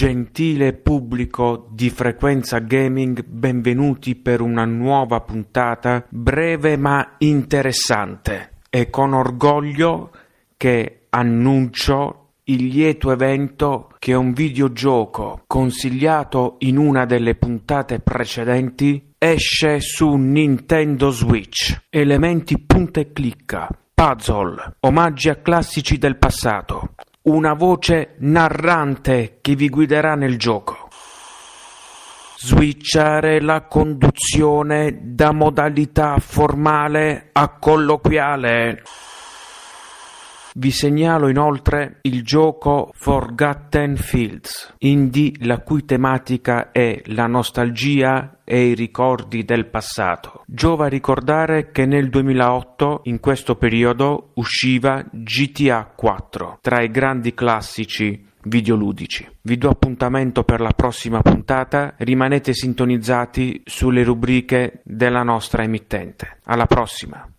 Gentile pubblico di Frequenza Gaming, benvenuti per una nuova puntata breve ma interessante. È con orgoglio che annuncio il lieto evento che un videogioco consigliato in una delle puntate precedenti esce su Nintendo Switch. Elementi punta e clicca, puzzle, omaggi a classici del passato, una voce narrante che vi guiderà nel gioco. Switchare la conduzione da modalità formale a colloquiale. Vi segnalo inoltre il gioco Forgotten Fields, indie la cui tematica è la nostalgia e i ricordi del passato. Giova ricordare che nel 2008, in questo periodo, usciva GTA 4, tra i grandi classici videoludici. Vi do appuntamento per la prossima puntata, rimanete sintonizzati sulle rubriche della nostra emittente. Alla prossima!